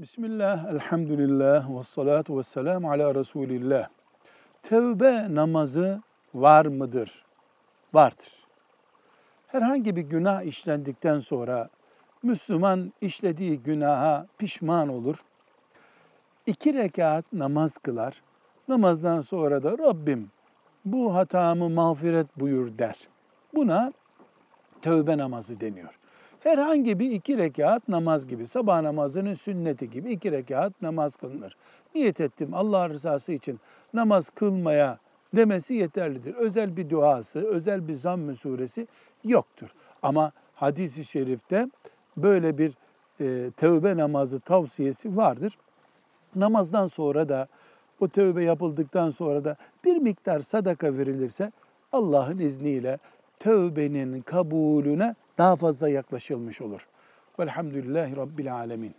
Bismillah, elhamdülillah, ve salatu ve selamu ala Resulillah. Tevbe namazı var mıdır? Vardır. Herhangi bir günah işlendikten sonra Müslüman işlediği günaha pişman olur. İki rekat namaz kılar. Namazdan sonra da Rabbim bu hatamı mağfiret buyur der. Buna tövbe namazı deniyor. Herhangi bir iki rekat namaz gibi, sabah namazının sünneti gibi iki rekat namaz kılınır. Niyet ettim Allah rızası için namaz kılmaya demesi yeterlidir. Özel bir duası, özel bir zamm-ı suresi yoktur. Ama hadisi şerifte böyle bir e, tövbe namazı tavsiyesi vardır. Namazdan sonra da o tövbe yapıldıktan sonra da bir miktar sadaka verilirse Allah'ın izniyle tövbenin kabulüne daha fazla yaklaşılmış olur. Velhamdülillahi Rabbil Alemin.